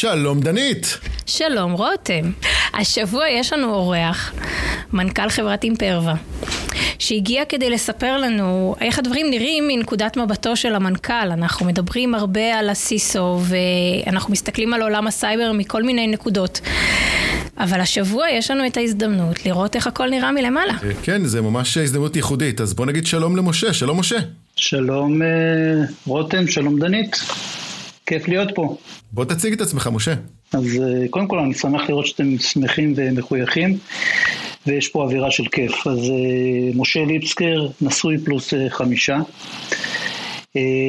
שלום דנית. שלום רותם. השבוע יש לנו אורח, מנכ"ל חברת אימפרווה, שהגיע כדי לספר לנו איך הדברים נראים מנקודת מבטו של המנכ"ל. אנחנו מדברים הרבה על הסיסו ואנחנו מסתכלים על עולם הסייבר מכל מיני נקודות. אבל השבוע יש לנו את ההזדמנות לראות איך הכל נראה מלמעלה. כן, זה ממש הזדמנות ייחודית, אז בוא נגיד שלום למשה, שלום משה. שלום אה, רותם, שלום דנית. כיף להיות פה. בוא תציג את עצמך, משה. אז אה, קודם כל אני שמח לראות שאתם שמחים ומחויכים, ויש פה אווירה של כיף. אז אה, משה ליפסקר, נשוי פלוס חמישה.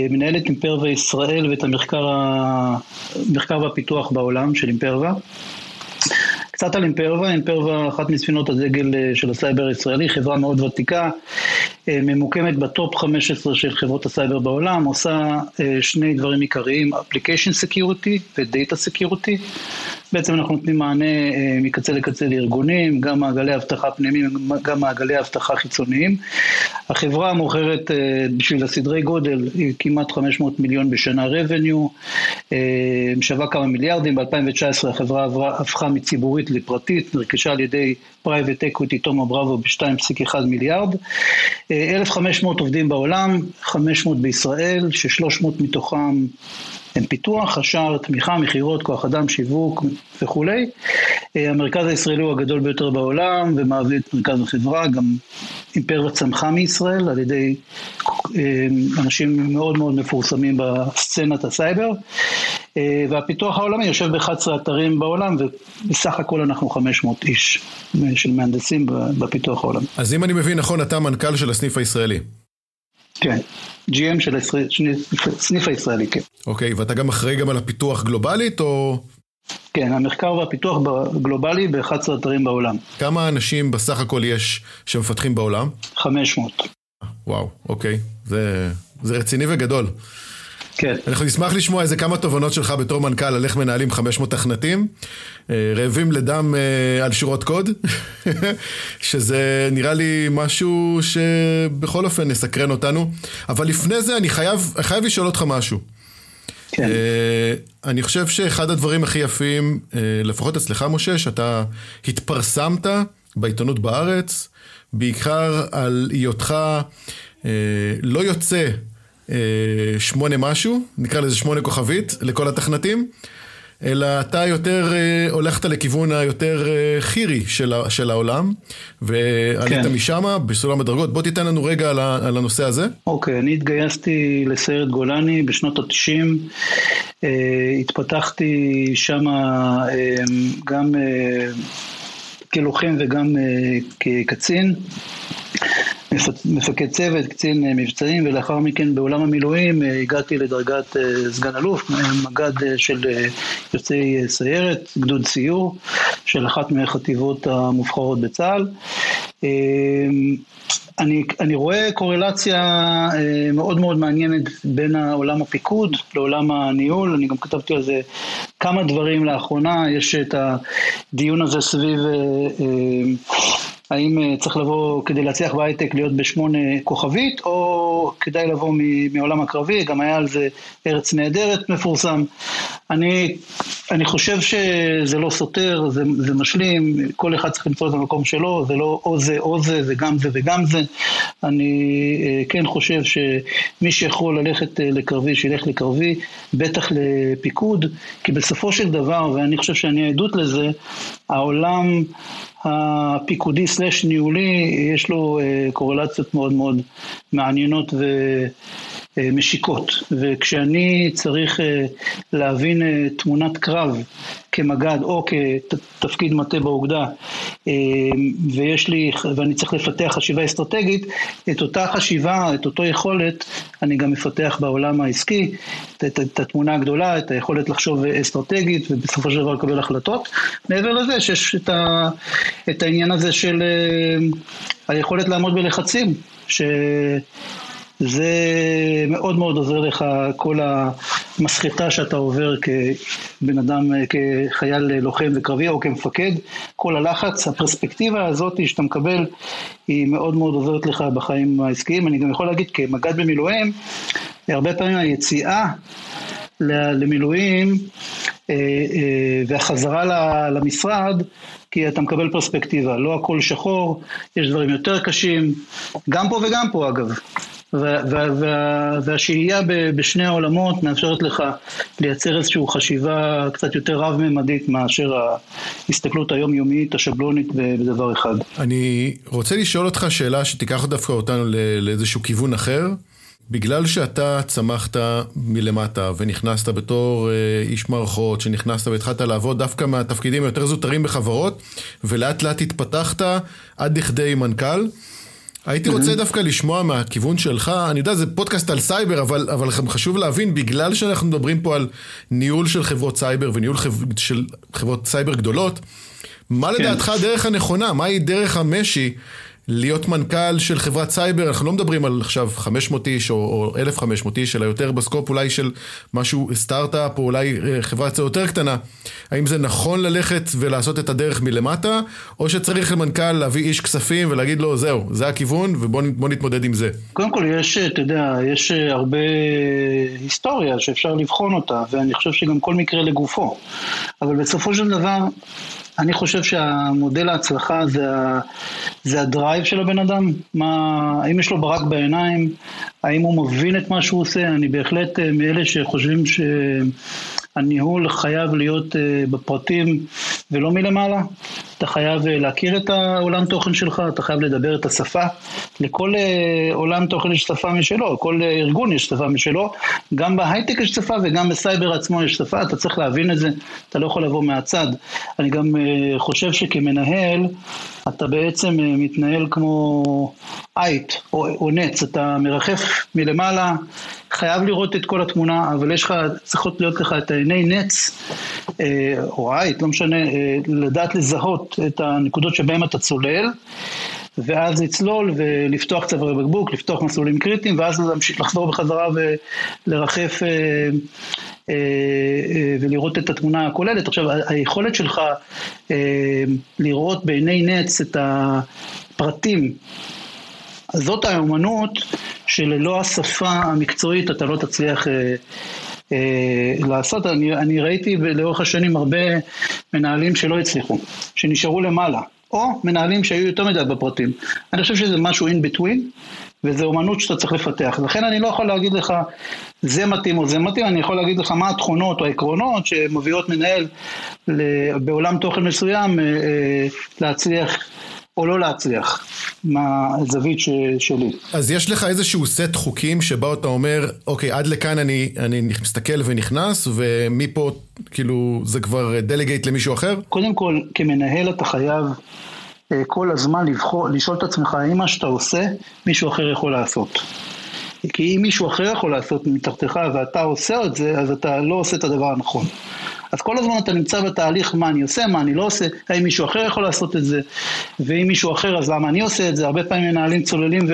מנהל את אימפרווה ישראל ואת המחקר, המחקר והפיתוח בעולם של אימפרווה. קצת על אימפרווה, אימפרווה אחת מספינות הדגל של הסייבר הישראלי, חברה מאוד ותיקה, אה, ממוקמת ב top 15 של חברות הסייבר בעולם, עושה אה, שני דברים עיקריים, Application Security ו-Data Security. בעצם אנחנו נותנים מענה אה, מקצה לקצה לארגונים, גם מעגלי אבטחה פנימיים, גם מעגלי אבטחה חיצוניים. החברה מוכרת בשביל הסדרי גודל כמעט 500 מיליון בשנה revenue, שווה כמה מיליארדים, ב-2019 החברה עברה, הפכה מציבורית לפרטית, נרכשה על ידי private equity Thoma Bravo ב-2.1 מיליארד. 1,500 עובדים בעולם, 500 בישראל, ש-300 מתוכם הם פיתוח, השאר תמיכה, מכירות, כוח אדם, שיווק וכולי. המרכז הישראלי הוא הגדול ביותר בעולם ומעביר את מרכז החברה, גם Imperva צמחה מישראל על ידי אה, אנשים מאוד מאוד מפורסמים בסצנת הסייבר. אה, והפיתוח העולמי יושב ב-11 אתרים בעולם, ובסך הכל אנחנו 500 איש של מהנדסים בפיתוח העולמי. אז אם אני מבין נכון, אתה מנכ"ל של הסניף הישראלי. כן, GM של הסניף הישראלי, כן. אוקיי, ואתה גם אחראי גם על הפיתוח גלובלית, או... כן, המחקר והפיתוח גלובלי ב-11 אתרים בעולם. כמה אנשים בסך הכל יש שמפתחים בעולם? 500. וואו, אוקיי. זה, זה רציני וגדול. כן. אנחנו נשמח לשמוע איזה כמה תובנות שלך בתור מנכ"ל על איך מנהלים 500 תכנתים, אה, רעבים לדם אה, על שורות קוד, שזה נראה לי משהו שבכל אופן יסקרן אותנו. אבל לפני זה אני חייב, חייב לשאול אותך משהו. כן. אה, אני חושב שאחד הדברים הכי יפים, לפחות אצלך משה, שאתה התפרסמת בעיתונות בארץ, בעיקר על היותך לא יוצא שמונה משהו, נקרא לזה שמונה כוכבית, לכל התכנתים, אלא אתה יותר אה, הולכת לכיוון היותר אה, חירי של, של העולם, ועלית כן. משם בסולם הדרגות. בוא תיתן לנו רגע על, על הנושא הזה. אוקיי, אני התגייסתי לסיירת גולני בשנות ה-90. התפתחתי שם גם כלוחם וגם כקצין. מפקד צוות, קצין אה, מבצעים, ולאחר מכן בעולם המילואים אה, הגעתי לדרגת אה, סגן אלוף, מג"ד של יוצאי סיירת, גדוד סיור, של אחת מהחטיבות המובחרות בצה"ל. אני, אני רואה קורלציה מאוד מאוד מעניינת בין העולם הפיקוד לעולם הניהול, אני גם כתבתי על זה כמה דברים לאחרונה, יש את הדיון הזה סביב האם אה, צריך לבוא כדי להצליח בהייטק להיות בשמונה כוכבית, או כדאי לבוא מעולם הקרבי, גם היה על זה ארץ נהדרת מפורסם. אני, אני חושב שזה לא סותר, זה, זה משלים, כל אחד צריך למצוא את המקום שלו, זה לא או זה או זה, זה גם זה וגם זה. אני אה, כן חושב שמי שיכול ללכת אה, לקרבי, שילך לקרבי, בטח לפיקוד, כי בסופו של דבר, ואני חושב שאני עדות לזה, העולם הפיקודי סלש ניהולי, יש לו אה, קורלציות מאוד מאוד מעניינות ומשיקות. וכשאני צריך אה, להבין אה, תמונת קרב כמג"ד או כתפקיד מטה באוגדה, ויש לי, ואני צריך לפתח חשיבה אסטרטגית, את אותה חשיבה, את אותו יכולת, אני גם מפתח בעולם העסקי, את, את, את התמונה הגדולה, את היכולת לחשוב אסטרטגית ובסופו של דבר לקבל החלטות. מעבר לזה שיש את, ה, את העניין הזה של היכולת לעמוד בלחצים, שזה מאוד מאוד עוזר לך כל המסחטה שאתה עובר כבן אדם, כחייל לוחם וקרבי או כמפקד, כל הלחץ, הפרספקטיבה הזאת שאתה מקבל היא מאוד מאוד עוזרת לך בחיים העסקיים. אני גם יכול להגיד כמג"ד במילואים, הרבה פעמים היציאה למילואים והחזרה למשרד, כי אתה מקבל פרספקטיבה. לא הכל שחור, יש דברים יותר קשים, גם פה וגם פה אגב. והשהייה בשני העולמות מאפשרת לך לייצר איזושהי חשיבה קצת יותר רב-ממדית מאשר ההסתכלות היומיומית, השבלונית בדבר אחד. אני רוצה לשאול אותך שאלה שתיקח דווקא אותנו לאיזשהו כיוון אחר. בגלל שאתה צמחת מלמטה ונכנסת בתור אה, איש מערכות, שנכנסת והתחלת לעבוד דווקא מהתפקידים היותר זוטרים בחברות, ולאט לאט התפתחת עד לכדי מנכ"ל, הייתי רוצה דווקא לשמוע מהכיוון שלך, אני יודע, זה פודקאסט על סייבר, אבל, אבל חשוב להבין, בגלל שאנחנו מדברים פה על ניהול של חברות סייבר וניהול חב... של חברות סייבר גדולות, מה כן. לדעתך הדרך הנכונה? מהי דרך המשי להיות מנכ"ל של חברת סייבר, אנחנו לא מדברים על עכשיו 500 איש או, או 1,500 איש, אלא יותר ב scope אולי של משהו, סטארט-אפ או אולי אה, חברה קצת יותר קטנה. האם זה נכון ללכת ולעשות את הדרך מלמטה, או שצריך למנכ"ל להביא איש כספים ולהגיד לו, זהו, זה הכיוון ובוא נתמודד עם זה? קודם כל, יש, אתה יודע, יש אה, הרבה היסטוריה שאפשר לבחון אותה, ואני חושב שגם כל מקרה לגופו. אבל בסופו של דבר, אני חושב שהמודל ההצלחה זה, זה ה drive של הבן אדם, מה, האם יש לו ברק בעיניים, האם הוא מבין את מה שהוא עושה, אני בהחלט אה, מאלה שחושבים ש... הניהול חייב להיות uh, בפרטים ולא מלמעלה. אתה חייב uh, להכיר את העולם תוכן שלך, אתה חייב לדבר את השפה. לכל uh, עולם תוכן יש שפה משלו, לכל uh, ארגון יש שפה משלו. גם בהייטק יש שפה וגם בסייבר עצמו יש שפה, אתה צריך להבין את זה, אתה לא יכול לבוא מהצד. אני גם חושב שכמנהל, אתה בעצם מתנהל כמו אייט או, או נץ, אתה מרחף מלמעלה. חייב לראות את כל התמונה, אבל יש לך, צריכות להיות לך את עיני נץ, אה, או עית, לא משנה, אה, לדעת לזהות את הנקודות שבהן אתה צולל, ואז לצלול ולפתוח צווארי בקבוק, לפתוח מסלולים קריטיים, ואז להמשיך לחזור בחזרה ולרחף אה, ולראות את התמונה הכוללת. עכשיו, היכולת שלך לראות בעיני נץ את הפרטים אז זאת האומנות שללא השפה המקצועית אתה לא תצליח אה, אה, לעשות. אני, אני ראיתי לאורך השנים הרבה מנהלים שלא הצליחו, שנשארו למעלה, או מנהלים שהיו יותר מדי בפרטים. אני חושב שזה משהו in between, וזו אומנות שאתה צריך לפתח. לכן אני לא יכול להגיד לך זה מתאים או זה מתאים, אני יכול להגיד לך מה התכונות או העקרונות שמביאות מנהל בעולם תוכן מסוים אה, אה, להצליח או לא להצליח, מהזווית ש, שלי. אז יש לך איזשהו סט חוקים שבו אתה אומר, אוקיי, עד לכאן אני, אני מסתכל ונכנס, ומפה, כאילו, זה כבר דלגייט למישהו אחר? קודם כל, כמנהל אתה חייב אה, כל הזמן לבחור, לשאול את עצמך, האם מה שאתה עושה, מישהו אחר יכול לעשות. כי אם מישהו אחר יכול לעשות מתחתיך ואתה עושה את זה, אז אתה לא עושה את הדבר הנכון. אז כל הזמן אתה נמצא בתהליך מה אני עושה, מה אני לא עושה, האם מישהו אחר יכול לעשות את זה, ואם מישהו אחר אז למה אני עושה את זה, הרבה פעמים מנהלים צוללים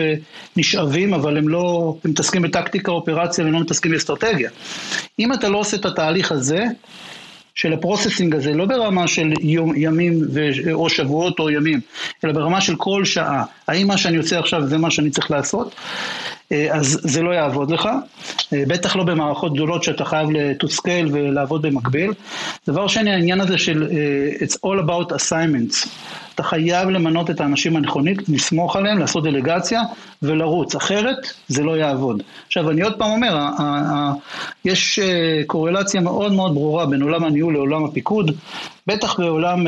ונשאבים, אבל הם לא, הם מתעסקים בטקטיקה, אופרציה, והם לא מתעסקים באסטרטגיה. אם אתה לא עושה את התהליך הזה, של הפרוססינג הזה, לא ברמה של יום, ימים ו, או שבועות או ימים, אלא ברמה של כל שעה. האם מה שאני עושה עכשיו זה מה שאני צריך לעשות? אה, אז זה לא יעבוד לך, אה, בטח לא במערכות גדולות שאתה חייב to scale ולעבוד במקביל. דבר שני, העניין הזה של uh, it's all about assignments. אתה חייב למנות את האנשים הנכונים, לסמוך עליהם, לעשות דלגציה ולרוץ, אחרת זה לא יעבוד. עכשיו, אני עוד פעם אומר, יש קורלציה מאוד מאוד ברורה בין עולם הניהול לעולם הפיקוד, בטח בעולם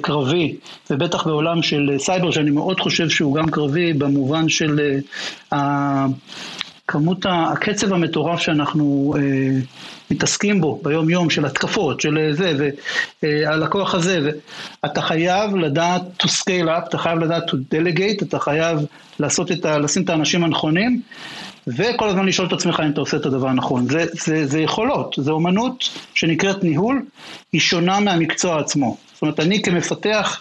קרבי ובטח בעולם של סייבר, שאני מאוד חושב שהוא גם קרבי במובן של כמות, הקצב המטורף שאנחנו אה, מתעסקים בו ביום יום של התקפות, של זה, והלקוח הזה, ואתה חייב לדעת to scale up, אתה חייב לדעת to delegate, אתה חייב לעשות את ה, לשים את האנשים הנכונים, וכל הזמן לשאול את עצמך אם אתה עושה את הדבר הנכון. זה, זה, זה יכולות, זה אומנות שנקראת ניהול, היא שונה מהמקצוע עצמו. זאת אומרת, אני כמפתח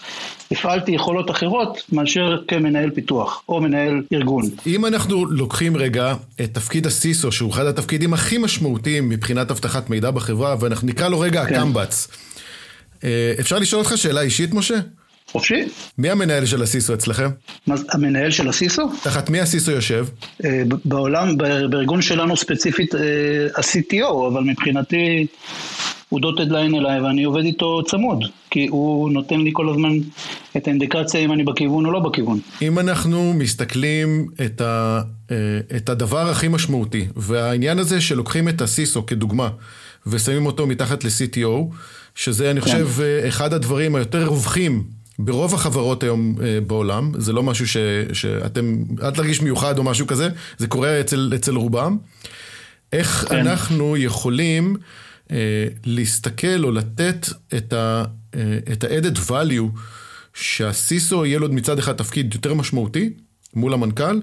הפעלתי יכולות אחרות מאשר כמנהל פיתוח או מנהל ארגון. אם אנחנו לוקחים רגע את תפקיד הסיסו, שהוא אחד התפקידים הכי משמעותיים מבחינת אבטחת מידע בחברה, ואנחנו נקרא לו רגע כן. הקמב"ץ. אה, אפשר לשאול אותך שאלה אישית, משה? חופשי. מי המנהל של הסיסו אצלכם? מה, המנהל של הסיסו? תחת מי הסיסו יושב? אה, בעולם, בארגון שלנו ספציפית ה-CTO, אבל מבחינתי הוא דוטד ליין אליי ואני עובד איתו צמוד, כי הוא נותן לי כל הזמן את האינדיקציה אם אני בכיוון או לא בכיוון. אם אנחנו מסתכלים את, ה, את הדבר הכי משמעותי, והעניין הזה שלוקחים את הסיסו כדוגמה, ושמים אותו מתחת ל-CTO, שזה אני חושב כן. אחד הדברים היותר רווחים ברוב החברות היום אה, בעולם, זה לא משהו ש, שאתם, אל תרגיש מיוחד או משהו כזה, זה קורה אצל, אצל רובם. איך כן. אנחנו יכולים אה, להסתכל או לתת את ה-added אה, value שהסיסו יהיה לו מצד אחד תפקיד יותר משמעותי מול המנכ"ל,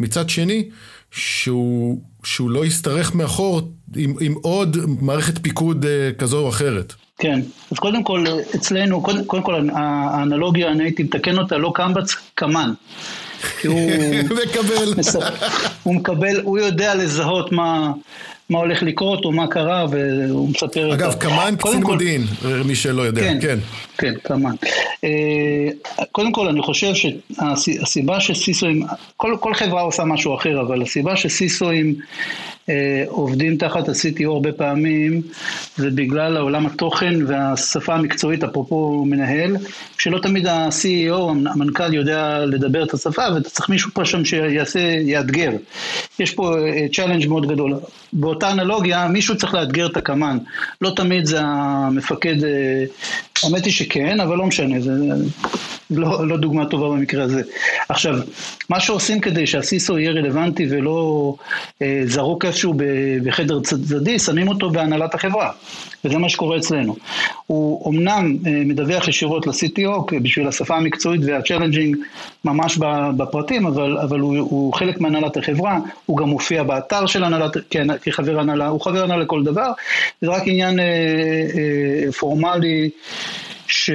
מצד שני שהוא, שהוא לא ישתרך מאחור עם, עם עוד מערכת פיקוד כזו או אחרת. כן, אז קודם כל אצלנו, קודם, קודם כל האנלוגיה, אני הייתי מתקן אותה, לא קמב"ץ, קמן. כי הוא... מקבל. הוא מקבל, הוא יודע לזהות מה, מה הולך לקרות או מה קרה, והוא מספר... אגב, קמן קצין מודיעין, מי שלא יודע, כן. כן, קמ"ן. אה, קודם כל, אני חושב שהסיבה ש CISO אים, כל, כל חברה עושה משהו אחר, אבל הסיבה ש CISO אים אה, עובדים תחת ה-CTO הרבה פעמים זה בגלל העולם התוכן והשפה המקצועית, אפרופו מנהל, שלא תמיד ה-CEO, המנכ"ל יודע לדבר את השפה ואתה צריך מישהו פה שם שיעשה, יאתגר. יש פה challenge אה, מאוד גדול. באותה אנלוגיה, מישהו צריך לאתגר את הקמ"ן. לא תמיד זה המפקד, האמת היא שכן, אבל לא משנה, זה לא, לא דוגמה טובה במקרה הזה. עכשיו, מה שעושים כדי שה CISO יהיה רלוונטי ולא אה, זרוק איפשהו בחדר צדדי, שמים אותו בהנהלת החברה. וזה מה שקורה אצלנו. הוא אומנם אה, מדווח ישירות ל-CTO בשביל השפה המקצועית וה challenging ממש בפרטים, אבל, אבל הוא, הוא חלק מהנהלת החברה, הוא גם מופיע באתר של הנהלת, כחבר הנהלה, הוא חבר הנהלה לכל דבר, זה רק עניין אה, אה, פורמלי. ש...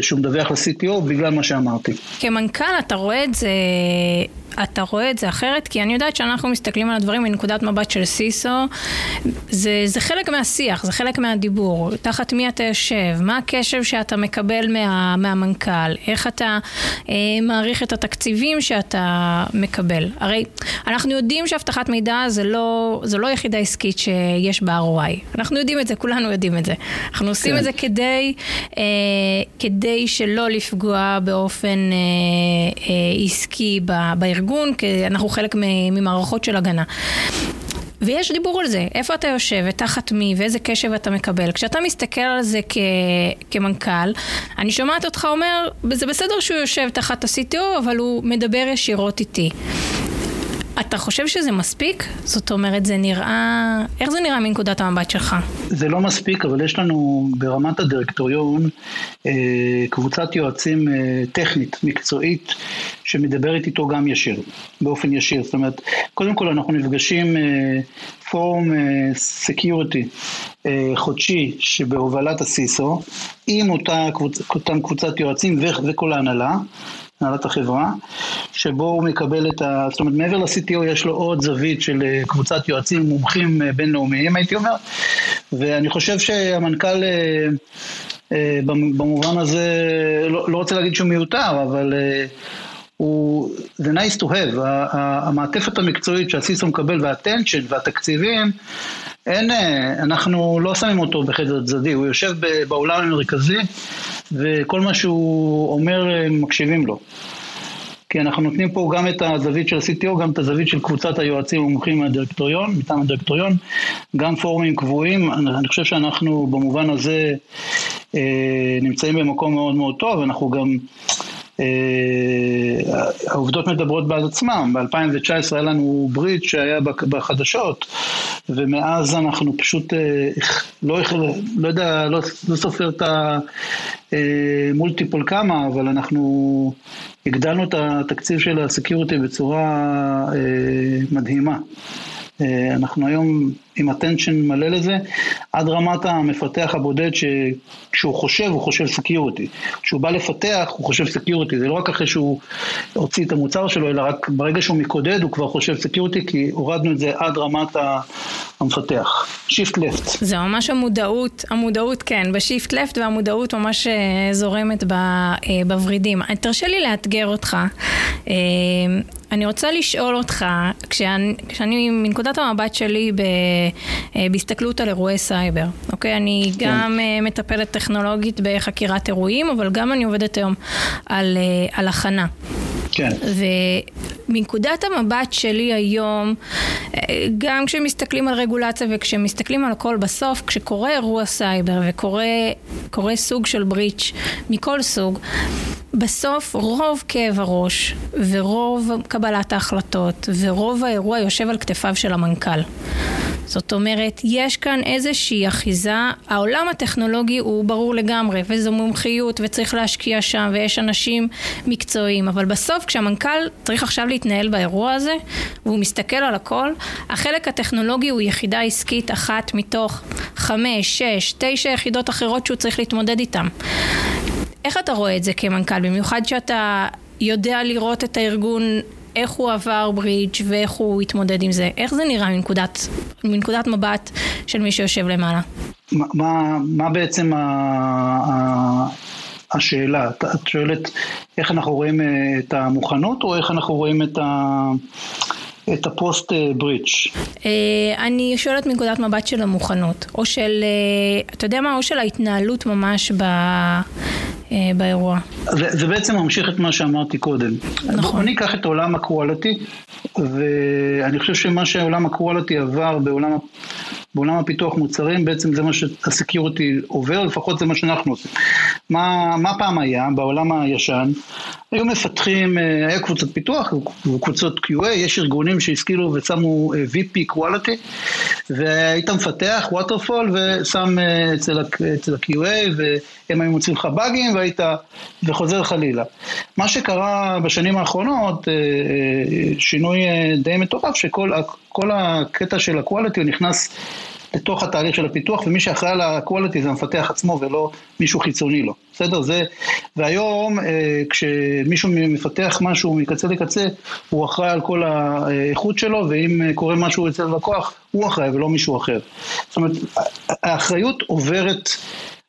שהוא מדווח ל-CTO בגלל מה שאמרתי. כמנכ"ל אתה רואה את זה אתה רואה את זה אחרת? כי אני יודעת שאנחנו מסתכלים על הדברים מנקודת מבט של סיסו, זה, זה חלק מהשיח, זה חלק מהדיבור. תחת מי אתה יושב? מה הקשב שאתה מקבל מה, מהמנכ"ל? איך אתה אה, מעריך את התקציבים שאתה מקבל? הרי אנחנו יודעים שאבטחת מידע זה לא, זה לא יחידה עסקית שיש בה ROI. אנחנו יודעים את זה, כולנו יודעים את זה. אנחנו עושים כן. את זה כדי, אה, כדי שלא לפגוע באופן אה, אה, עסקי בארגון. הארגון, כי אנחנו חלק ממערכות של הגנה. ויש דיבור על זה, איפה אתה יושב ותחת מי ואיזה קשב אתה מקבל. כשאתה מסתכל על זה כ- כמנכ"ל, אני שומעת אותך אומר, זה בסדר שהוא יושב תחת ה-CTO, אבל הוא מדבר ישירות איתי. אתה חושב שזה מספיק? זאת אומרת, זה נראה... איך זה נראה מנקודת המבט שלך? זה לא מספיק, אבל יש לנו ברמת הדירקטוריון אה, קבוצת יועצים אה, טכנית, מקצועית, שמדברת איתו גם ישיר, באופן ישיר. זאת אומרת, קודם כל אנחנו נפגשים אה, פורום security חודשי שבהובלת ה CISO, עם אותה קבוצ, אותם קבוצת יועצים וכל ההנהלה. הנהלת החברה, שבו הוא מקבל את ה... זאת אומרת, מעבר ל-CTO יש לו עוד זווית של אה, קבוצת יועצים מומחים אה, בינלאומיים, הייתי אומר, ואני חושב שהמנכ"ל... אה, במובן הזה, לא, לא רוצה להגיד שהוא מיותר, אבל הוא, זה nice to have, המעטפת המקצועית שהסיסו מקבל והטנשן והתקציבים, אין, אנחנו לא שמים אותו בחדר צדדי, הוא יושב באולם המרכזי וכל מה שהוא אומר מקשיבים לו. כי אנחנו נותנים פה גם את הזווית של ה-CTO, גם את הזווית של קבוצת היועצים המומחים מהדירקטוריון, מטעם הדירקטוריון, גם פורומים קבועים. אני חושב שאנחנו במובן הזה אה, נמצאים במקום מאוד מאוד טוב, אנחנו גם... אה, העובדות מדברות בעד עצמם, ב-2019 היה לנו breach שהיה בחדשות, ומאז אנחנו פשוט אה, לא, לא יודע, לא, לא סופר את ה multiple כמה, אבל אנחנו הגדלנו את התקציב של ה security בצורה מדהימה. אה, אנחנו היום עם attention מלא לזה, עד רמת המפתח הבודד שכשהוא חושב, הוא חושב security. כשהוא בא לפתח, הוא חושב security. זה לא רק אחרי שהוא הוציא את המוצר שלו, אלא רק ברגע שהוא מקודד, הוא כבר חושב security, כי הורדנו את זה עד רמת המפתח. shift left. זה ממש המודעות, המודעות כן, ב shift left והמודעות ממש אה, זורמת אה, בוורידים. תרשה לי לאתגר אותך. אני רוצה לשאול אותך, כשאני, כשאני מנקודת המבט שלי ב, אה, בהסתכלות על אירועי סייבר, אוקיי? אני כן. גם אה, מטפלת טכנולוגית בחקירת אירועים, אבל גם אני עובדת היום על, אה, על הכנה. כן. ומנקודת המבט שלי היום, גם כשמסתכלים על רגולציה וכשמסתכלים על הכל בסוף, כשקורה אירוע סייבר וקורה סוג של בריץ' מכל סוג, בסוף רוב כאב הראש ורוב קבלת ההחלטות ורוב האירוע יושב על כתפיו של המנכ"ל. זאת אומרת, יש כאן איזושהי אחיזה, העולם הטכנולוגי הוא ברור לגמרי, וזו מומחיות, וצריך להשקיע שם, ויש אנשים מקצועיים, אבל בסוף כשהמנכ"ל צריך עכשיו להתנהל באירוע הזה, והוא מסתכל על הכל, החלק הטכנולוגי הוא יחידה עסקית אחת מתוך חמש, שש, תשע יחידות אחרות שהוא צריך להתמודד איתן. איך אתה רואה את זה כמנכ"ל, במיוחד שאתה יודע לראות את הארגון איך הוא עבר ברידג' ואיך הוא התמודד עם זה? איך זה נראה מנקודת, מנקודת מבט של מי שיושב למעלה? מה, מה, מה בעצם ה, ה, השאלה? את, את שואלת איך אנחנו רואים אה, את המוכנות או איך אנחנו רואים את ה... את הפוסט ברידג'? אה, אני שואלת מנקודת מבט של המוכנות, או של, אה, אתה יודע מה, או של ההתנהלות ממש ב... אה, באירוע. זה, זה בעצם ממשיך את מה שאמרתי קודם. נכון. בוא ניקח את עולם הקואליטי, ואני חושב שמה שעולם הקואליטי עבר בעולם, בעולם הפיתוח מוצרים, בעצם זה מה שהסקיוריטי עובר, לפחות זה מה שאנחנו עושים. מה, מה פעם היה בעולם הישן? היו מפתחים, אה, היה קבוצות פיתוח וקבוצות QA, יש ארגונים שהשכילו ושמו אה, VP quality, והיית מפתח waterfall ושם אצל, אצל ה-QA והם היו מוצאים לך באגים והיית, וחוזר חלילה. מה שקרה בשנים האחרונות, אה, אה, שינוי אה, די מטורף, שכל הקטע של הקואליטי נכנס לתוך התהליך של הפיתוח, ומי שאחראי על הקואליטי זה המפתח עצמו ולא מישהו חיצוני לו, בסדר? זה, והיום כשמישהו מפתח משהו מקצה לקצה, הוא אחראי על כל האיכות שלו, ואם קורה משהו אצל לקוח, הוא אחראי ולא מישהו אחר. זאת אומרת, האחריות עוברת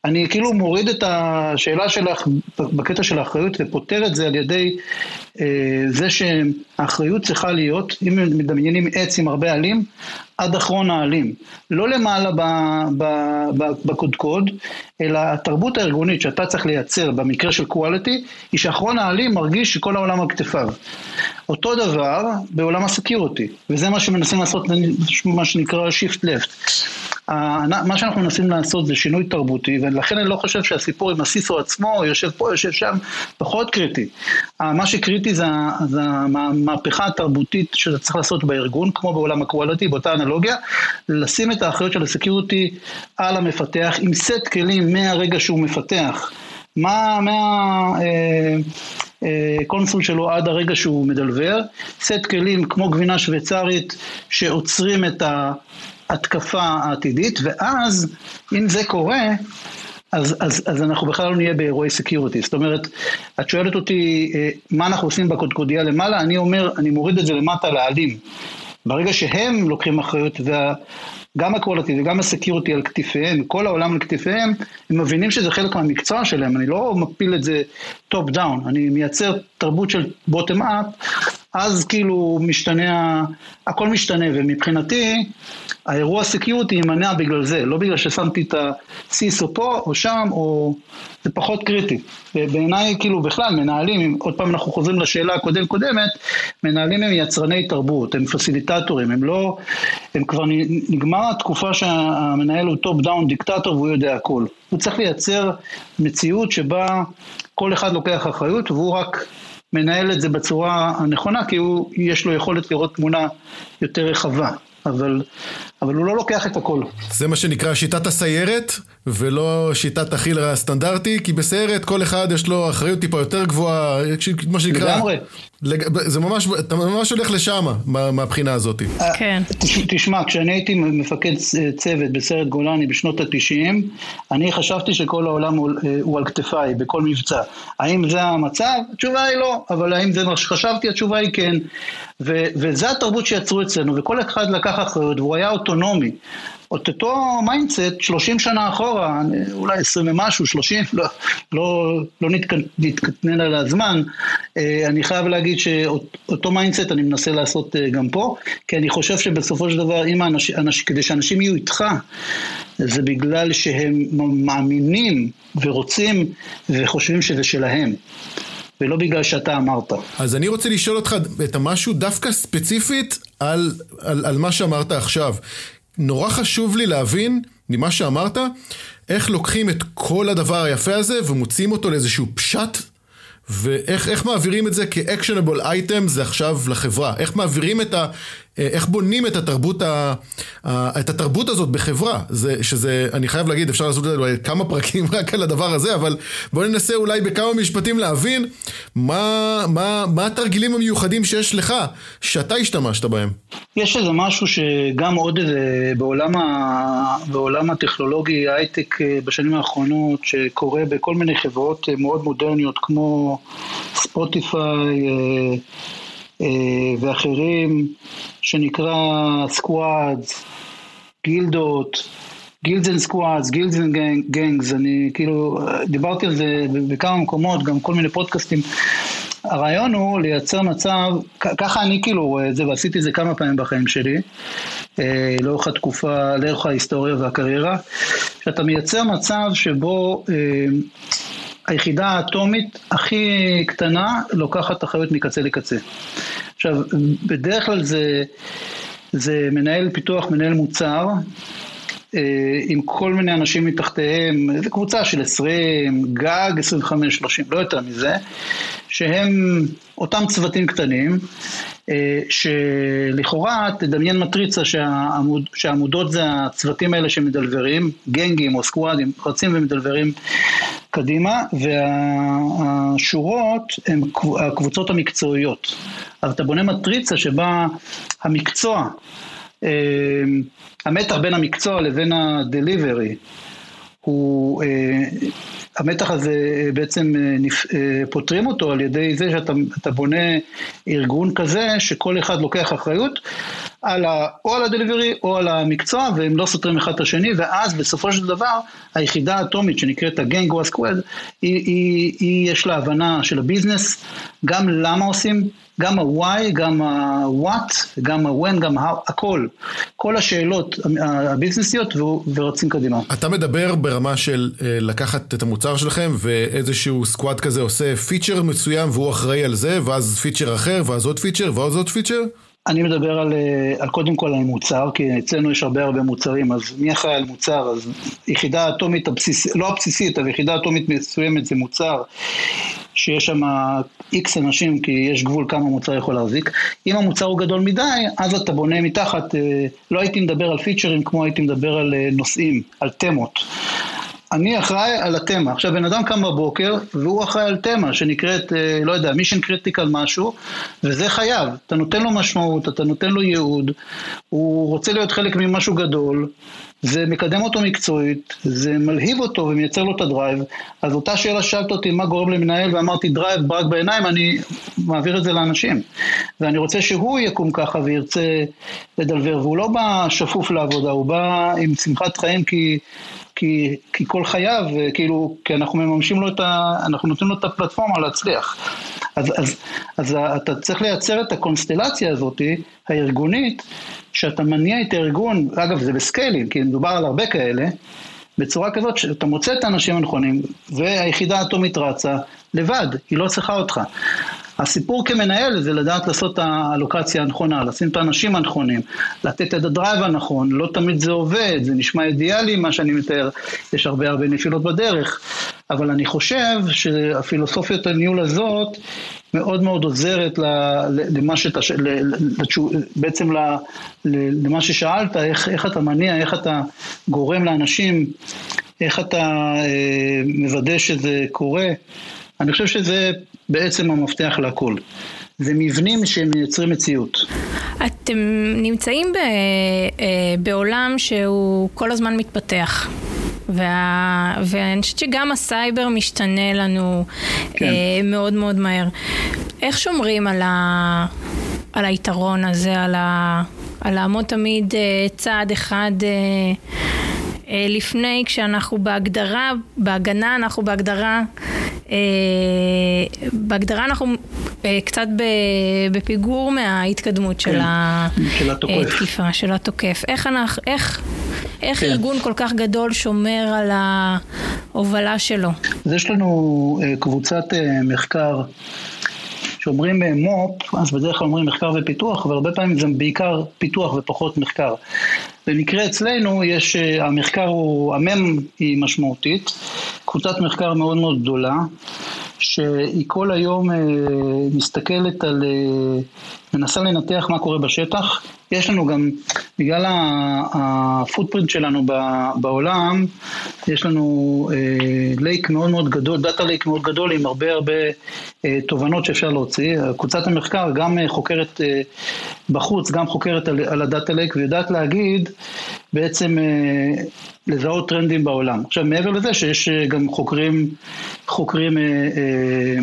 אני כאילו מוריד את השאלה שלך בקטע של האחריות ופותר את זה על ידי זה שהאחריות צריכה להיות, אם מדמיינים עץ עם הרבה עלים, עד אחרון העלים. לא למעלה בקודקוד, אלא התרבות הארגונית שאתה צריך לייצר במקרה של קואליטי, היא שאחרון העלים מרגיש שכל העולם על כתפיו. אותו דבר בעולם הסקיורטי, וזה מה שמנסים לעשות, מה שנקרא shift left. מה שאנחנו מנסים לעשות זה שינוי תרבותי, ולכן אני לא חושב שהסיפור עם הסיסו עצמו, יושב פה, יושב שם, פחות קריטי. מה שקריטי זה, זה המהפכה התרבותית שאתה צריך לעשות בארגון, כמו בעולם הקואליטי, באותה אנלוגיה, לשים את האחריות של הסקיורטי על המפתח עם סט כלים מהרגע שהוא מפתח. מה, מה אה, אה, console שלו עד הרגע שהוא מדלבר, סט כלים כמו גבינה שוויצרית שעוצרים את ההתקפה העתידית, ואז אם זה קורה, אז, אז, אז אנחנו בכלל לא נהיה באירועי security. זאת אומרת, את שואלת אותי אה, מה אנחנו עושים בקודקודיה למעלה, אני אומר, אני מוריד את זה למטה לעלים. ברגע שהם לוקחים אחריות, וגם ה quality וגם ה security על כתפיהם, כל העולם על כתפיהם, הם מבינים שזה חלק מהמקצוע שלהם, אני לא מפיל את זה top down, אני מייצר תרבות של bottom up, אז כאילו משתנה, הכל משתנה, ומבחינתי האירוע security יימנע בגלל זה, לא בגלל ששמתי את ה CISO פה או שם, או זה פחות קריטי. ובעיניי כאילו בכלל מנהלים, עוד פעם אנחנו חוזרים לשאלה הקודם קודמת, מנהלים הם יצרני תרבות, הם facilitatorים, הם לא, הם כבר נגמר התקופה שהמנהל הוא top down דיקטטור והוא יודע הכל. הוא צריך לייצר מציאות שבה כל אחד לוקח אחריות והוא רק מנהל את זה בצורה הנכונה, כי הוא, יש לו יכולת לראות תמונה יותר רחבה. אבל, אבל הוא לא לוקח את הכל. זה מה שנקרא שיטת הסיירת, ולא שיטת החי"ר הסטנדרטי, כי בסיירת כל אחד יש לו אחריות טיפה יותר גבוהה, מה שנקרא... לגמרי. זה ממש, אתה ממש הולך לשם, מהבחינה הזאת. כן. תשמע, כשאני הייתי מפקד צוות בסיירת גולני בשנות התשעים, אני חשבתי שכל העולם הוא, הוא על כתפיי, בכל מבצע. האם זה המצב? התשובה היא לא, אבל האם זה מה שחשבתי? התשובה היא כן. ו, וזה התרבות שיצרו אצלנו, וכל אחד לקח אחריות, והוא היה אוטונומי. את אותו mindset 30 שנה אחורה, אולי 20 ומשהו, 30, לא, לא, לא נתקטנן על הזמן, אה, אני חייב להגיד שאותו mindset אני מנסה לעשות אה, גם פה, כי אני חושב שבסופו של דבר, האנש, אנש, כדי שאנשים יהיו איתך, זה בגלל שהם מאמינים ורוצים וחושבים שזה שלהם. ולא בגלל שאתה אמרת. אז אני רוצה לשאול אותך את המשהו דווקא ספציפית על, על, על מה שאמרת עכשיו. נורא חשוב לי להבין ממה שאמרת, איך לוקחים את כל הדבר היפה הזה ומוציאים אותו לאיזשהו פשט ואיך מעבירים את זה כאקשנבול אייטם זה עכשיו לחברה? איך מעבירים את ה... אה, איך בונים את התרבות, ה, ה, את התרבות הזאת בחברה? זה, שזה, אני חייב להגיד, אפשר לעשות את זה כמה פרקים רק על הדבר הזה, אבל בואו ננסה אולי בכמה משפטים להבין מה, מה, מה התרגילים המיוחדים שיש לך, שאתה השתמשת בהם. יש איזה משהו שגם עוד איזה, בעולם, ה, בעולם הטכנולוגי, הייטק אה, בשנים האחרונות, שקורה בכל מיני חברות אה, מאוד מודרניות כמו ספוטיפיי, ואחרים, שנקרא squads, גילדות, guilds and squads, guilds and gangs, אני כאילו, דיברתי על זה בכמה מקומות, גם כל מיני פודקאסטים. הרעיון הוא לייצר מצב, ככה אני כאילו רואה את זה, ועשיתי את זה כמה פעמים בחיים שלי, אה, לאורך התקופה, לאורך ההיסטוריה והקריירה, שאתה מייצר מצב שבו אה, היחידה האטומית הכי קטנה לוקחת אחריות מקצה לקצה. עכשיו, בדרך כלל זה, זה מנהל פיתוח, מנהל מוצר, אה, עם כל מיני אנשים מתחתיהם, זו קבוצה של 20, גג 25-30, לא יותר מזה, שהם אותם צוותים קטנים, אה, שלכאורה תדמיין מטריצה שהעמוד, שהעמודות זה הצוותים האלה שמדלברים, גנגים או סקוואדים, רצים ומדלברים קדימה, והשורות הן הקבוצות המקצועיות. אז אתה בונה מטריצה שבה המקצוע, אה, המתח בין המקצוע לבין הדליברי הוא, אה, המתח הזה אה, בעצם פותרים אותו על ידי זה שאתה בונה ארגון כזה שכל אחד לוקח אחריות על ה, או על הדליברי או על המקצוע והם לא סותרים אחד את השני ואז בסופו של דבר היחידה האטומית שנקראת הגנג או הסקווד היא, היא, היא יש לה הבנה של הביזנס גם למה עושים גם ה-why, גם ה-what, גם ה-when, גם ה- הכל. כל השאלות ה businessיות ורצים קדימה. אתה מדבר ברמה של אה, לקחת את המוצר שלכם ואיזשהו squad כזה עושה feature מסוים והוא אחראי על זה, ואז feature אחר, ואז עוד feature, ואז עוד feature? אני מדבר על, אה, על קודם כל על מוצר, כי אצלנו יש הרבה הרבה מוצרים, אז מי אחראי על מוצר? אז יחידה אטומית הבסיסית, לא הבסיסית, אבל יחידה אטומית מסוימת זה מוצר שיש שם איקס אנשים, כי יש גבול כמה מוצר יכול להחזיק. אם המוצר הוא גדול מדי, אז אתה בונה מתחת, אה, לא הייתי מדבר על featureים כמו הייתי מדבר על אה, נושאים, על תמות. אני אחראי על התמה. עכשיו, בן אדם קם בבוקר, והוא אחראי על תמה שנקראת, אה, לא יודע, mission critical משהו, וזה חייב. אתה נותן לו משמעות, אתה נותן לו ייעוד, הוא רוצה להיות חלק ממשהו גדול, זה מקדם אותו מקצועית, זה מלהיב אותו ומייצר לו את ה drive. אז אותה שאלה שאלת אותי מה גורם למנהל, ואמרתי drive ברק בעיניים, אני מעביר את זה לאנשים. ואני רוצה שהוא יקום ככה וירצה לדלבר, והוא לא בא שפוף לעבודה, הוא בא עם שמחת חיים כי... כי, כי כל חייו, כאילו, כי אנחנו מממשים לו את ה... אנחנו נותנים לו את הפלטפורמה להצליח. אז, אז, אז אתה צריך לייצר את הקונסטלציה הזאת, הארגונית, שאתה מניע את הארגון, אגב זה בסקיילים, כי מדובר על הרבה כאלה, בצורה כזאת שאתה מוצא את האנשים הנכונים, והיחידה האטומית רצה לבד, היא לא צריכה אותך. הסיפור כמנהל זה לדעת לעשות את האלוקציה הנכונה, לשים את האנשים הנכונים, לתת את הדרייב הנכון, לא תמיד זה עובד, זה נשמע אידיאלי מה שאני מתאר, יש הרבה הרבה נפילות בדרך, אבל אני חושב שהפילוסופיות הניהול הזאת מאוד מאוד עוזרת למה שאתה, בעצם למה ששאלת, איך, איך אתה מניע, איך אתה גורם לאנשים, איך אתה אה, מוודא שזה קורה. אני חושב שזה בעצם המפתח להכל. זה מבנים שמייצרים מציאות. אתם נמצאים ב, אה, בעולם שהוא כל הזמן מתפתח. וה... ואני חושבת שגם הסייבר משתנה לנו כן. אה, מאוד מאוד מהר. איך שומרים על, ה... על היתרון הזה, על, ה... על לעמוד תמיד אה, צעד אחד אה, אה, לפני, כשאנחנו בהגדרה, בהגנה אנחנו בהגדרה בהגדרה אנחנו אה, קצת בפיגור מההתקדמות כן, של התקיפה, של התוקף. איך, אנחנו, איך, איך כן. ארגון כל כך גדול שומר על ההובלה שלו? אז יש לנו קבוצת מחקר כשאומרים מו"פ, אז בדרך כלל אומרים מחקר ופיתוח, אבל הרבה פעמים זה בעיקר פיתוח ופחות מחקר. במקרה אצלנו יש, המחקר הוא, המם היא משמעותית, קבוצת מחקר מאוד מאוד גדולה, שהיא כל היום אה, מסתכלת על, אה, מנסה לנתח מה קורה בשטח. יש לנו גם, בגלל הפוטפרינט שלנו בעולם, יש לנו lake אה, מאוד מאוד גדול, data lake מאוד גדול עם הרבה הרבה תובנות שאפשר להוציא. קבוצת המחקר גם חוקרת בחוץ, גם חוקרת על, על ה data lake ויודעת להגיד בעצם לזהות טרנדים בעולם. עכשיו מעבר לזה שיש אה, גם חוקרים, חוקרים אה, אה,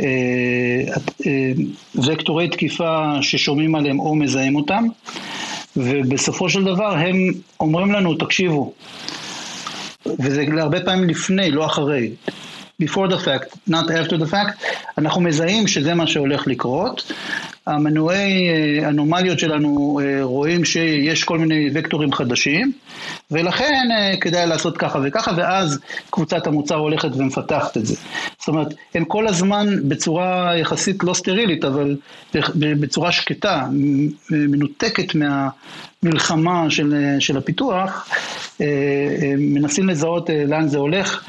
אה, אה, וקטורי תקיפה ששומעים עליהם או מזהים אותם, ובסופו של דבר הם אומרים לנו, תקשיבו, וזה הרבה פעמים לפני, לא אחרי. before the fact, not after the fact, אנחנו מזהים שזה מה שהולך לקרות. המנועי אה, אנומליות שלנו אה, רואים שיש כל מיני וקטורים חדשים, ולכן אה, כדאי לעשות ככה וככה, ואז קבוצת המוצר הולכת ומפתחת את זה. זאת אומרת, הם כל הזמן בצורה יחסית לא סטרילית, אבל בצורה שקטה, מנותקת מהמלחמה של, של הפיתוח, מנסים לזהות לאן זה הולך.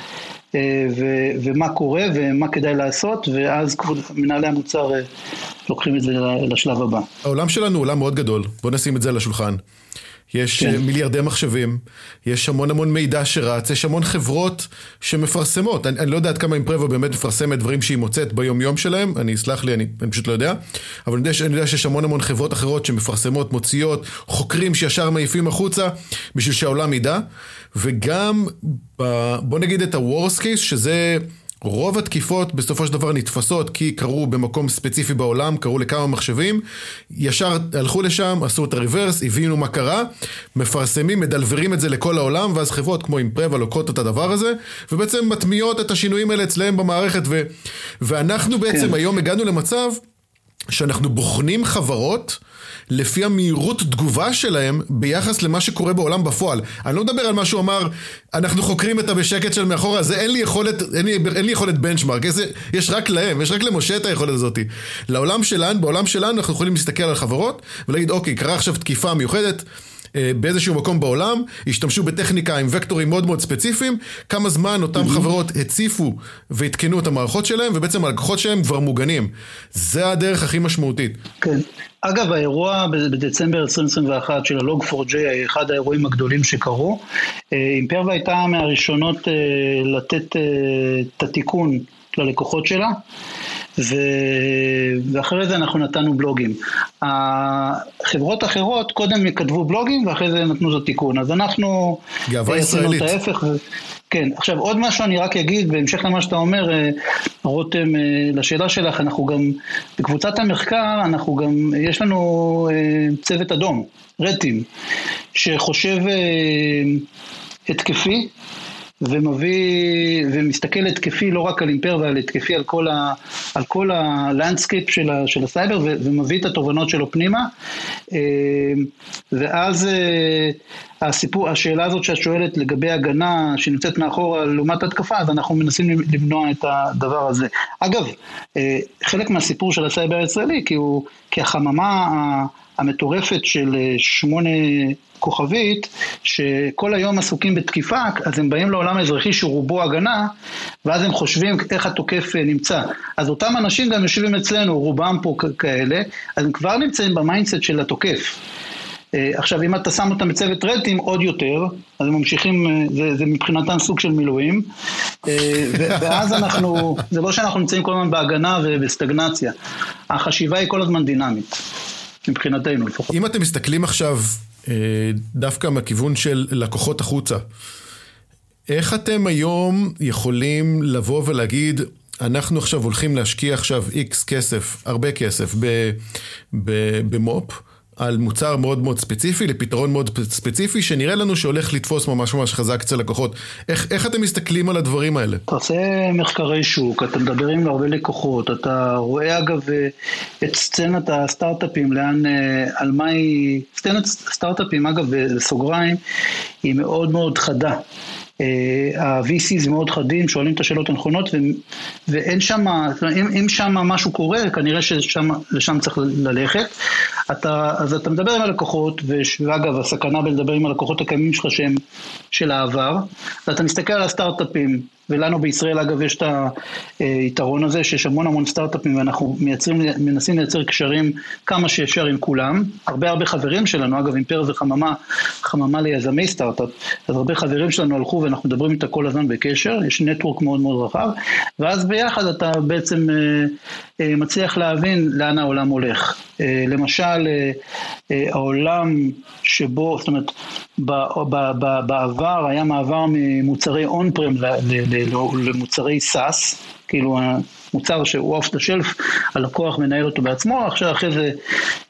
אה, ו- ומה קורה ומה כדאי לעשות, ואז מנהלי המוצר אה, לוקחים את זה לשלב הבא. העולם שלנו הוא עולם מאוד גדול, בוא נשים את זה על השולחן. יש כן. מיליארדי מחשבים, יש המון המון מידע שרץ, יש המון חברות שמפרסמות. אני, אני לא יודע עד כמה אימפרבו באמת מפרסמת דברים שהיא מוצאת ביום יום שלהם, אני אסלח לי, אני, אני פשוט לא יודע. אבל אני יודע, אני יודע שיש המון המון חברות אחרות שמפרסמות, מוציאות, חוקרים שישר מעיפים החוצה בשביל שהעולם ידע. וגם, בוא נגיד את ה-Worst case, שזה... רוב התקיפות בסופו של דבר נתפסות כי קרו במקום ספציפי בעולם, קרו לכמה מחשבים, ישר הלכו לשם, עשו את הריברס, הבינו מה קרה, מפרסמים, מדלברים את זה לכל העולם, ואז חברות כמו אימפרבה לוקחות את הדבר הזה, ובעצם מטמיעות את השינויים האלה אצלהם במערכת, ו... ואנחנו בעצם כן. היום הגענו למצב שאנחנו בוחנים חברות לפי המהירות תגובה שלהם ביחס למה שקורה בעולם בפועל. אני לא מדבר על מה שהוא אמר, אנחנו חוקרים את הבשקט של מאחורה, זה אין לי יכולת, אין לי, אין לי יכולת בנצ'מארק, יש רק להם, יש רק למשה את היכולת הזאת. לעולם שלנו, בעולם שלנו אנחנו יכולים להסתכל על החברות ולהגיד, אוקיי, קרה עכשיו תקיפה מיוחדת. אה, באיזשהו מקום בעולם, השתמשו בטכניקה עם וקטורים מאוד מאוד ספציפיים, כמה זמן אותן. חברות הציפו ועדכנו את המערכות שלהם, ובעצם הלקוחות שלהם כבר מוגנים. זה הדרך הכי משמעותית. כן. אגב, האירוע בדצמבר 2021 של הלוג4j, אחד האירועים הגדולים שקרו, אה, אימפרווה הייתה מהראשונות אה, לתת את התיקון ללקוחות שלה. ו... ואחרי זה אנחנו נתנו בלוגים. החברות אחרות קודם כתבו בלוגים ואחרי זה נתנו את התיקון. אז אנחנו... גאווה ישראלית. ההפך, ו... כן, עכשיו עוד משהו אני רק אגיד, בהמשך למה שאתה אומר, אה, רותם, אה, לשאלה שלך, אנחנו גם, בקבוצת המחקר, אנחנו גם, יש לנו אה, צוות אדום, red team, שחושב התקפי, ומביא, ומסתכל התקפי לא רק על אימפרווה, אלא התקפי על כל, כל ה landscape של, של הסייבר, ו, ומביא את התובנות שלו פנימה. אה, ואז אה, הסיפור, השאלה הזאת שאת שואלת לגבי הגנה שנמצאת מאחורה לעומת התקפה, אז אנחנו מנסים למנוע את הדבר הזה. אגב, אה, חלק מהסיפור של הסייבר הישראלי, כי, הוא, כי החממה המטורפת של אה, שמונה כוכבית, שכל היום עסוקים בתקיפה, אז הם באים לעולם האזרחי שהוא רובו הגנה, ואז הם חושבים איך התוקף אה, נמצא. אז אותם אנשים גם יושבים אצלנו, רובם פה כאלה, אז הם כבר נמצאים ב mindset של התוקף. אה, עכשיו, אם אתה שם אותם בצוות red team, עוד יותר, אז הם ממשיכים, זה, זה מבחינתם סוג של מילואים, ואז אנחנו, זה לא שאנחנו נמצאים כל הזמן בהגנה ובסטגנציה, החשיבה היא כל הזמן דינמית, מבחינתנו לפחות. אם אתם מסתכלים עכשיו אה, דווקא מהכיוון של לקוחות החוצה. איך אתם היום יכולים לבוא ולהגיד, אנחנו עכשיו הולכים להשקיע עכשיו איקס כסף, הרבה כסף, במו"פ, על מוצר מאוד מאוד ספציפי, לפתרון מאוד ספציפי, שנראה לנו שהולך לתפוס ממש ממש חזק אצל לקוחות. איך, איך אתם מסתכלים על הדברים האלה? אתה עושה מחקרי שוק, אתה מדבר עם הרבה לקוחות, אתה רואה אגב את סצנת הסטארט-אפים, לאן, אה, על מה היא... סצנת סטארט-אפים, אגב, בסוגריים, היא מאוד מאוד חדה. אה, ה-VCs מאוד חדים, שואלים את השאלות הנכונות, ואין שם, אם, אם שם משהו קורה, כנראה שלשם צריך ללכת. אתה, אז אתה מדבר עם הלקוחות, ואגב, הסכנה בלדבר עם הלקוחות הקיימים שלך שהם של העבר, ואתה מסתכל על הסטארט-אפים, ולנו בישראל אגב יש את היתרון הזה שיש המון המון סטארט-אפים ואנחנו מייצרים, מנסים לייצר קשרים כמה שאפשר עם כולם. הרבה הרבה חברים שלנו, אגב אימפרווה זה חממה, חממה ליזמי סטארט-אפ, אז הרבה חברים שלנו הלכו ואנחנו מדברים איתה כל הזמן בקשר, יש network מאוד מאוד רחב, ואז ביחד אתה בעצם אה, אה, מצליח להבין לאן העולם הולך. אה, למשל, העולם שבו, זאת אומרת, בעבר היה מעבר ממוצרי on-prem למוצרי SaaS, כאילו מוצר שהוא off the shelf, הלקוח מנהל אותו בעצמו, עכשיו אחרי זה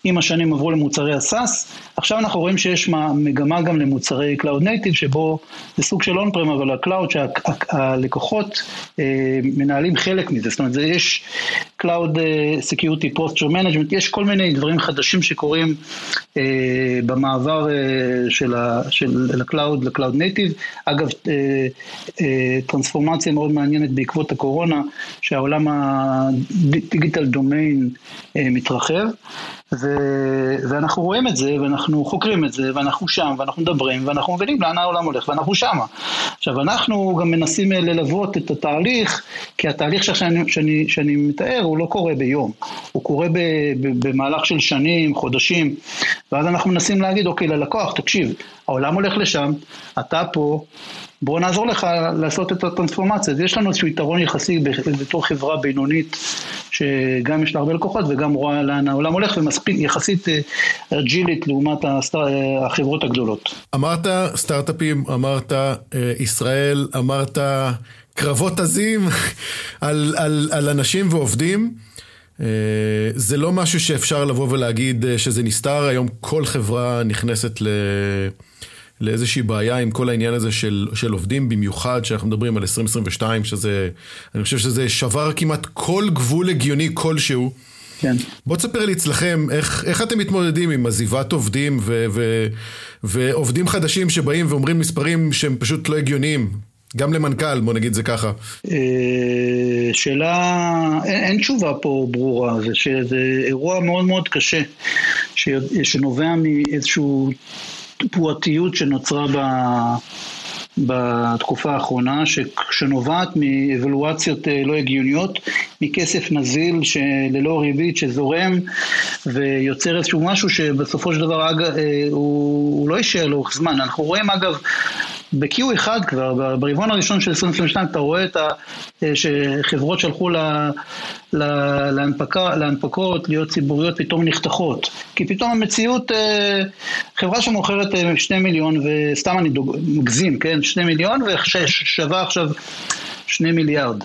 עם השנים עברו למוצרי ה SaaS, עכשיו אנחנו רואים שיש מגמה גם למוצרי Cloud Native, שבו זה סוג של on-prem, אבל ה cloud שהלקוחות אה, מנהלים חלק מזה, זאת אומרת זה יש Cloud אה, Security Posture Management, יש כל מיני דברים חדשים שקורים אה, במעבר של, ה, של ה-Cloud ל-Cloud Native, אגב טרנספורמציה מאוד מעניינת בעקבות הקורונה, שהעולם הדיגיטל דומיין אה, מתרחב, ו, ואנחנו רואים את זה, ואנחנו חוקרים את זה, ואנחנו שם, ואנחנו מדברים, ואנחנו מבינים לאן העולם הולך, ואנחנו שמה. עכשיו, אנחנו גם מנסים אה, ללוות את התהליך, כי התהליך שאני, שאני, שאני מתאר הוא לא קורה ביום, הוא קורה ב, ב, במהלך של שנים, חודשים, ואז אנחנו מנסים להגיד, אוקיי, ללקוח, תקשיב, העולם הולך לשם, אתה פה, בואו נעזור לך לעשות את הטרנספורמציה. אז יש לנו איזשהו יתרון יחסי בתור חברה בינונית, שגם יש לה הרבה לקוחות וגם רואה לאן העולם הולך, ומספיק יחסית אג'ילית אה, לעומת אה, החברות הגדולות. אמרת סטארט-אפים, אמרת אה, ישראל, אמרת קרבות עזים על, על, על אנשים ועובדים. זה לא משהו שאפשר לבוא ולהגיד שזה נסתר, היום כל חברה נכנסת ל... לאיזושהי בעיה עם כל העניין הזה של, של עובדים, במיוחד שאנחנו מדברים על 2022, שזה, אני חושב שזה שבר כמעט כל גבול הגיוני כלשהו. כן. בוא תספר לי אצלכם, איך, איך אתם מתמודדים עם עזיבת עובדים ו, ו, ועובדים חדשים שבאים ואומרים מספרים שהם פשוט לא הגיוניים? גם למנכ"ל, בוא נגיד זה ככה. אה, שאלה, אין, אין תשובה פה ברורה, זה שזה אירוע מאוד מאוד קשה, שנובע מאיזשהו תבואתיות שנוצרה ב... בתקופה האחרונה, שנובעת מאבלואציות אה, לא הגיוניות, מכסף נזיל ללא ריבית שזורם ויוצר איזשהו משהו שבסופו של דבר אג, אה, הוא, הוא לא יישאר לאורך זמן. אנחנו רואים אגב ב-Q1 כבר, ברבעון הראשון של 2022, אתה רואה את ה, אה, שחברות שהלכו לה, לה, להנפקה, להנפקות, להיות ציבוריות, פתאום נחתכות. כי פתאום המציאות, אה, חברה שמוכרת 2 אה, מיליון, וסתם אני דוג, מגזים, כן? 2 מיליון, ושווה עכשיו 2 מיליארד.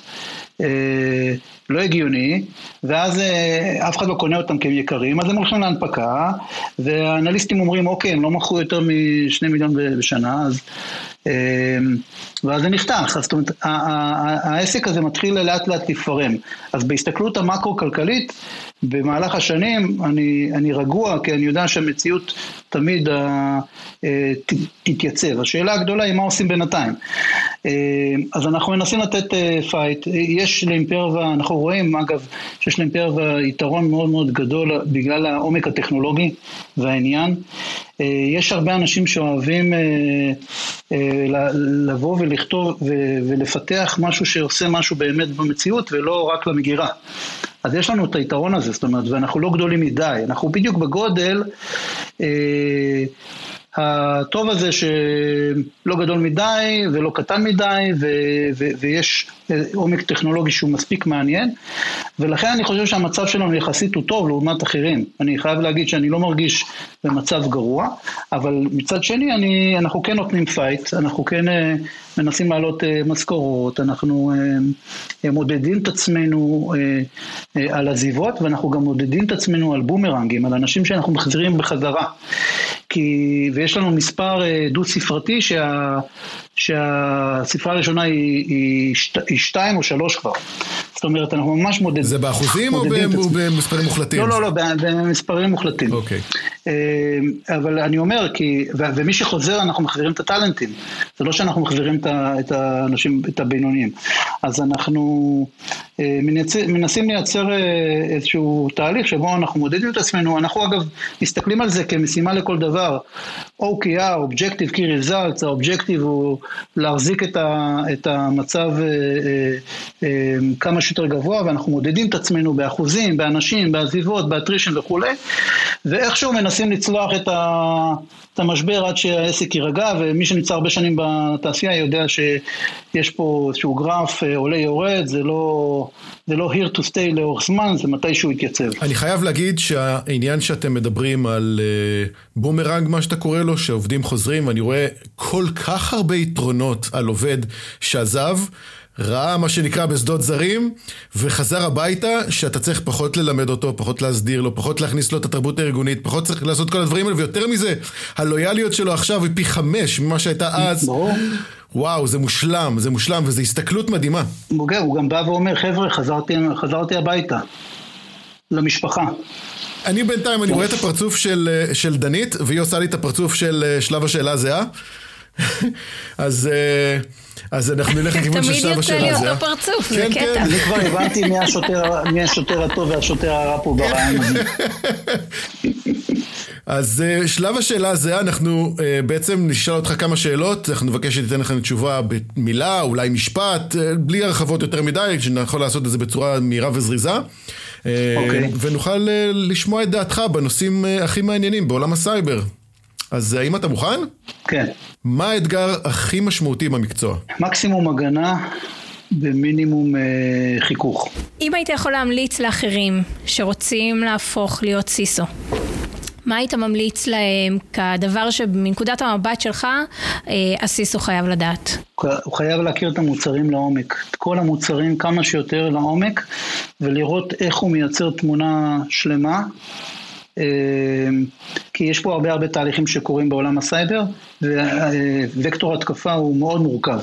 לא הגיוני, ואז אה, אף אחד לא קונה אותם כי הם יקרים, אז הם הולכים להנפקה, והאנליסטים אומרים, אוקיי, הם לא מכרו יותר משני מיליון בשנה, אז... אה, ואז זה נחתך, אז זאת אומרת, העסק הזה מתחיל לאט לאט לפרם. אז בהסתכלות המקרו-כלכלית, במהלך השנים אני, אני רגוע, כי אני יודע שהמציאות תמיד uh, uh, תתייצב. השאלה הגדולה היא מה עושים בינתיים. Uh, אז אנחנו מנסים לתת פייט. יש לאימפרווה, אנחנו רואים אגב שיש לאימפרווה יתרון מאוד מאוד גדול בגלל העומק הטכנולוגי והעניין. יש הרבה אנשים שאוהבים לבוא ולכתוב ולפתח משהו שעושה משהו באמת במציאות ולא רק למגירה. אז יש לנו את היתרון הזה, זאת אומרת, ואנחנו לא גדולים מדי, אנחנו בדיוק בגודל אה, הטוב הזה שלא גדול מדי ולא קטן מדי ו, ו, ויש עומק טכנולוגי שהוא מספיק מעניין ולכן אני חושב שהמצב שלנו יחסית הוא טוב לעומת אחרים. אני חייב להגיד שאני לא מרגיש במצב גרוע, אבל מצד שני אני, אנחנו כן נותנים fight, אנחנו כן אה, מנסים להעלות אה, משכורות, אנחנו אה, מודדים את עצמנו על עזיבות ואנחנו גם מודדים את עצמנו על בומרנגים, על אנשים שאנחנו מחזירים בחזרה. כי, ויש לנו מספר דו ספרתי שה... שהספרה הראשונה היא, היא, שת, היא שתיים או שלוש כבר. זאת אומרת, אנחנו ממש מודדים. זה באחוזים או במספרים מוחלטים? לא, לא, לא, במספרים מוחלטים. אוקיי. אה, אבל אני אומר, כי, ומי שחוזר, אנחנו מחזירים את הטאלנטים. זה לא שאנחנו מחזירים את האנשים, את הבינוניים. אז אנחנו אה, מנסים לייצר אה, איזשהו תהליך שבו אנחנו מודדים את עצמנו. אנחנו אגב מסתכלים על זה כמשימה לכל דבר. OKR, Objective Key Results, האובג'קטיב הוא להחזיק את, את המצב אה, אה, אה, כמה שיותר גבוה, ואנחנו מודדים את עצמנו באחוזים, באנשים, בעזיבות, באטרישן וכולי, ואיכשהו מנסים לצלוח את, ה, את המשבר עד שהעסק יירגע, ומי שנמצא הרבה שנים בתעשייה יודע שיש פה איזשהו גרף אה, עולה יורד, זה לא, זה לא here to stay לאורך זמן, זה מתי שהוא יתייצב. אני חייב להגיד שהעניין שאתם מדברים על אה, בומרנג, מה שאתה קורא לו, שעובדים חוזרים, ואני רואה כל כך הרבה יתרונות על עובד שעזב. ראה מה שנקרא בשדות זרים, וחזר הביתה, שאתה צריך פחות ללמד אותו, פחות להסדיר לו, פחות להכניס לו את התרבות הארגונית, פחות צריך לעשות כל הדברים האלה, ויותר מזה, הלויאליות שלו עכשיו היא פי חמש ממה שהייתה אז. ברור. וואו, זה מושלם, זה מושלם, וזו הסתכלות מדהימה. בוגר, הוא גם בא ואומר, חבר'ה, חזרתי, חזרתי הביתה, למשפחה. אני בינתיים, אני רואה את הפרצוף של, של דנית, והיא עושה לי את הפרצוף של שלב השאלה הזהה. אז... אז אנחנו נלך לכיוון של שלב השאלה הזה. תמיד יוצא לי אותו פרצוף, זה כן, קטע. כן. אני כבר הבנתי מי השוטר הטוב והשוטר הרע פה ברעיון הזה. אז uh, שלב השאלה הזה, אנחנו uh, בעצם נשאל אותך כמה שאלות, אנחנו נבקש שתיתן לכם תשובה במילה, אולי משפט, uh, בלי הרחבות יותר מדי, שנוכל לעשות את זה בצורה מהירה וזריזה. Okay. אוקיי. ונוכל uh, לשמוע את דעתך בנושאים uh, הכי מעניינים בעולם הסייבר. אז האם אתה מוכן? כן. מה האתגר הכי משמעותי במקצוע? מקסימום הגנה במינימום אה, חיכוך. אם היית יכול להמליץ לאחרים שרוצים להפוך להיות סיסו, מה היית ממליץ להם כדבר שמנקודת המבט שלך אה, הסיסו חייב לדעת? הוא חייב להכיר את המוצרים לעומק, את כל המוצרים כמה שיותר לעומק ולראות איך הוא מייצר תמונה שלמה כי יש פה הרבה הרבה תהליכים שקורים בעולם הסייבר, ווקטור התקפה הוא מאוד מורכב.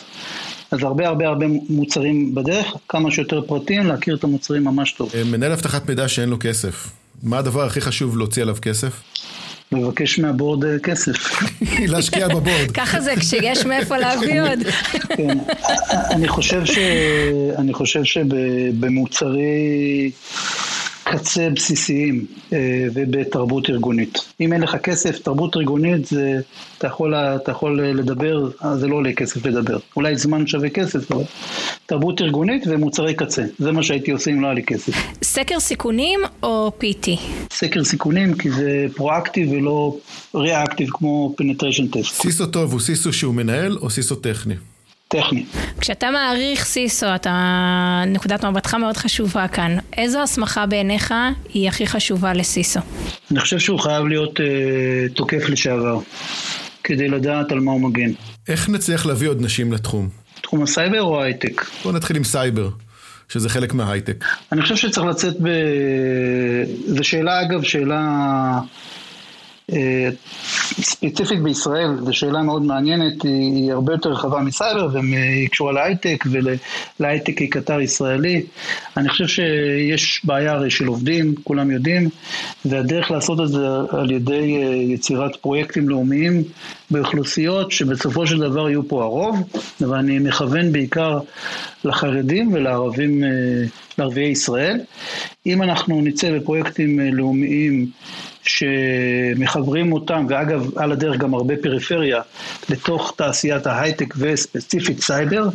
אז הרבה הרבה הרבה מוצרים בדרך, כמה שיותר פרטים, להכיר את המוצרים ממש טוב. אה, מנהל אבטחת מידע שאין לו כסף, מה הדבר הכי חשוב להוציא עליו כסף? מבקש מהבורד אה, כסף. להשקיע בבורד. ככה זה כשיש מאיפה להביא עוד. כן, אני חושב שבמוצרי... קצה בסיסיים אה, ובתרבות ארגונית. אם אין לך כסף, תרבות ארגונית זה, אתה יכול, אתה יכול לדבר, זה לא עולה כסף לדבר. אולי זמן שווה כסף, אבל תרבות ארגונית ומוצרי קצה. זה מה שהייתי עושה אם לא היה לי כסף. סקר סיכונים או PT? סקר סיכונים כי זה proactive ולא reactive כמו penetration test. CISO טוב הוא CISO שהוא מנהל או CISO טכני? טכני. כשאתה מעריך CISO, אתה, נקודת מבטך מאוד חשובה כאן. איזו הסמכה בעיניך היא הכי חשובה ל CISO? אני חושב שהוא חייב להיות אה, תוקף לשעבר, כדי לדעת על מה הוא מגן. איך נצליח להביא עוד נשים לתחום? תחום הסייבר או ההייטק? בוא נתחיל עם סייבר. שזה חלק מההייטק? אני חושב שצריך לצאת ב... זו שאלה, אגב, שאלה ספציפית בישראל, זו שאלה מאוד מעניינת, היא, הרבה יותר רחבה מסייבר והיא קשורה להייטק ולהייטק היא קטר ישראלי. אני חושב שיש בעיה הרי של עובדים, כולם יודעים, והדרך לעשות את זה על ידי אה, יצירת פרויקטים לאומיים באוכלוסיות שבסופו של דבר יהיו פה הרוב, ואני מכוון בעיקר לחרדים ולערבים, אה, לערביי ישראל. אם אנחנו נצא בפרויקטים לאומיים שמחברים אותם, ואגב, על הדרך גם הרבה פריפריה, לתוך תעשיית ההייטק וספציפית סייבר,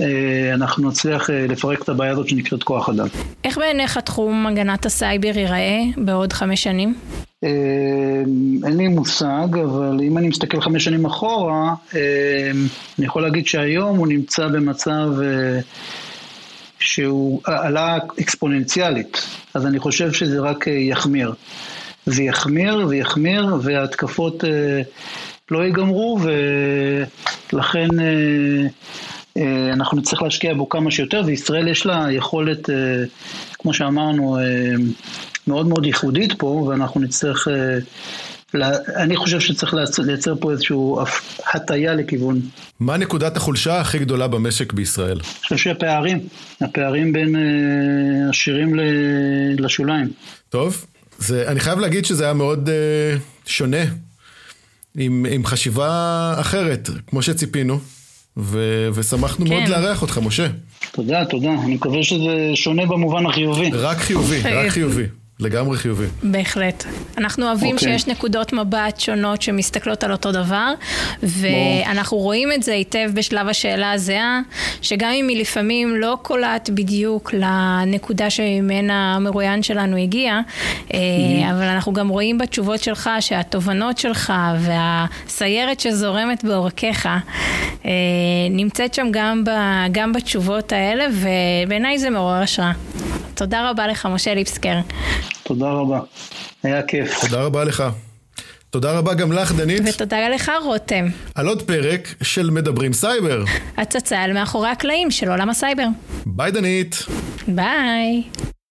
אה, אנחנו נצליח אה, לפרק את הבעיה הזאת שנקראת כוח אדם. איך בעיניך תחום הגנת הסייבר ייראה בעוד חמש שנים? אה, אין לי מושג, אבל אם אני מסתכל חמש שנים אחורה, אני יכול להגיד שהיום הוא נמצא במצב שהוא עלה אקספוננציאלית, אז אני חושב שזה רק יחמיר. זה יחמיר ויחמיר וההתקפות אה, לא ייגמרו ולכן אה, אה, אנחנו נצטרך להשקיע בו כמה שיותר וישראל יש לה יכולת, כמו שאמרנו, מאוד מאוד ייחודית פה ואנחנו נצטרך אני חושב שצריך לייצר פה איזושהי הטיה לכיוון. מה נקודת החולשה הכי גדולה במשק בישראל? אני חושב שהפערים, הפערים בין עשירים לשוליים. טוב, זה, אני חייב להגיד שזה היה מאוד uh, שונה, עם, עם חשיבה אחרת, כמו שציפינו, ו, ושמחנו כן. מאוד לארח אותך, משה. תודה, תודה. אני מקווה שזה שונה במובן החיובי. רק חיובי, רק חיובי. לגמרי חיובי. בהחלט. אנחנו אוהבים okay. אוקיי. שיש נקודות מבט שונות שמסתכלות על אותו דבר, ואנחנו רואים את זה היטב בשלב השאלה הזהה, שגם אם היא לפעמים לא קולעת בדיוק לנקודה שממנה המרואיין שלנו הגיע, mm-hmm. אבל אנחנו גם רואים בתשובות שלך שהתובנות שלך והסיירת שזורמת בעורקיך אה, נמצאת שם גם, ב, גם בתשובות האלה, ובעיניי זה מעורר השראה. תודה רבה לך, משה ליפסקר. תודה רבה, היה כיף. תודה רבה לך. תודה רבה גם לך, דנית. ותודה לך, רותם. על עוד פרק של מדברים סייבר. הצצה על מאחורי הקלעים של עולם הסייבר. ביי, דנית. ביי.